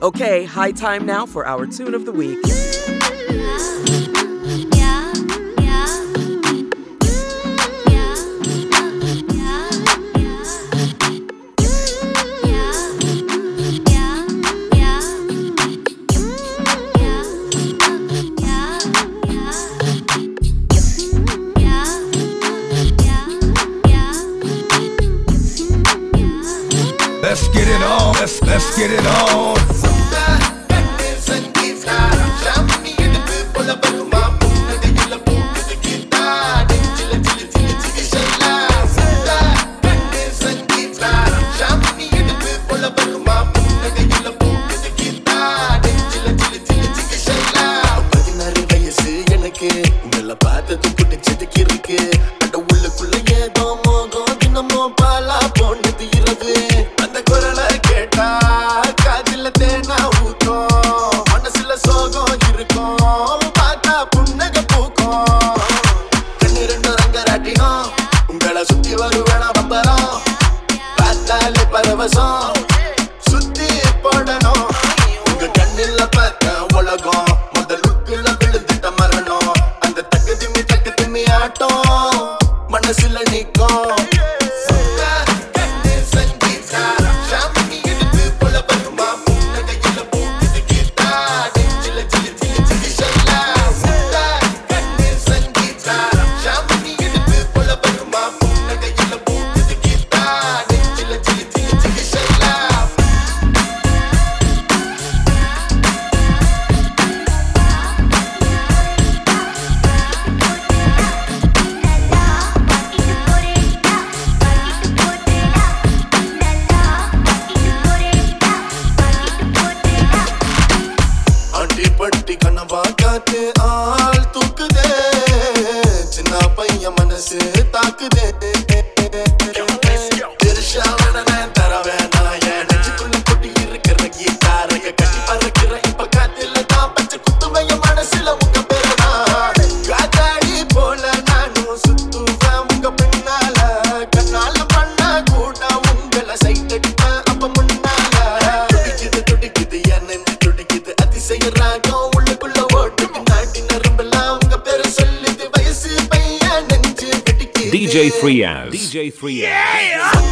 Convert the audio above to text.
Okay, high time now for our tune of the week. Let's get it on, let's let's get it on. your man to sit, I could DJ 3. DJ 3. Yeah!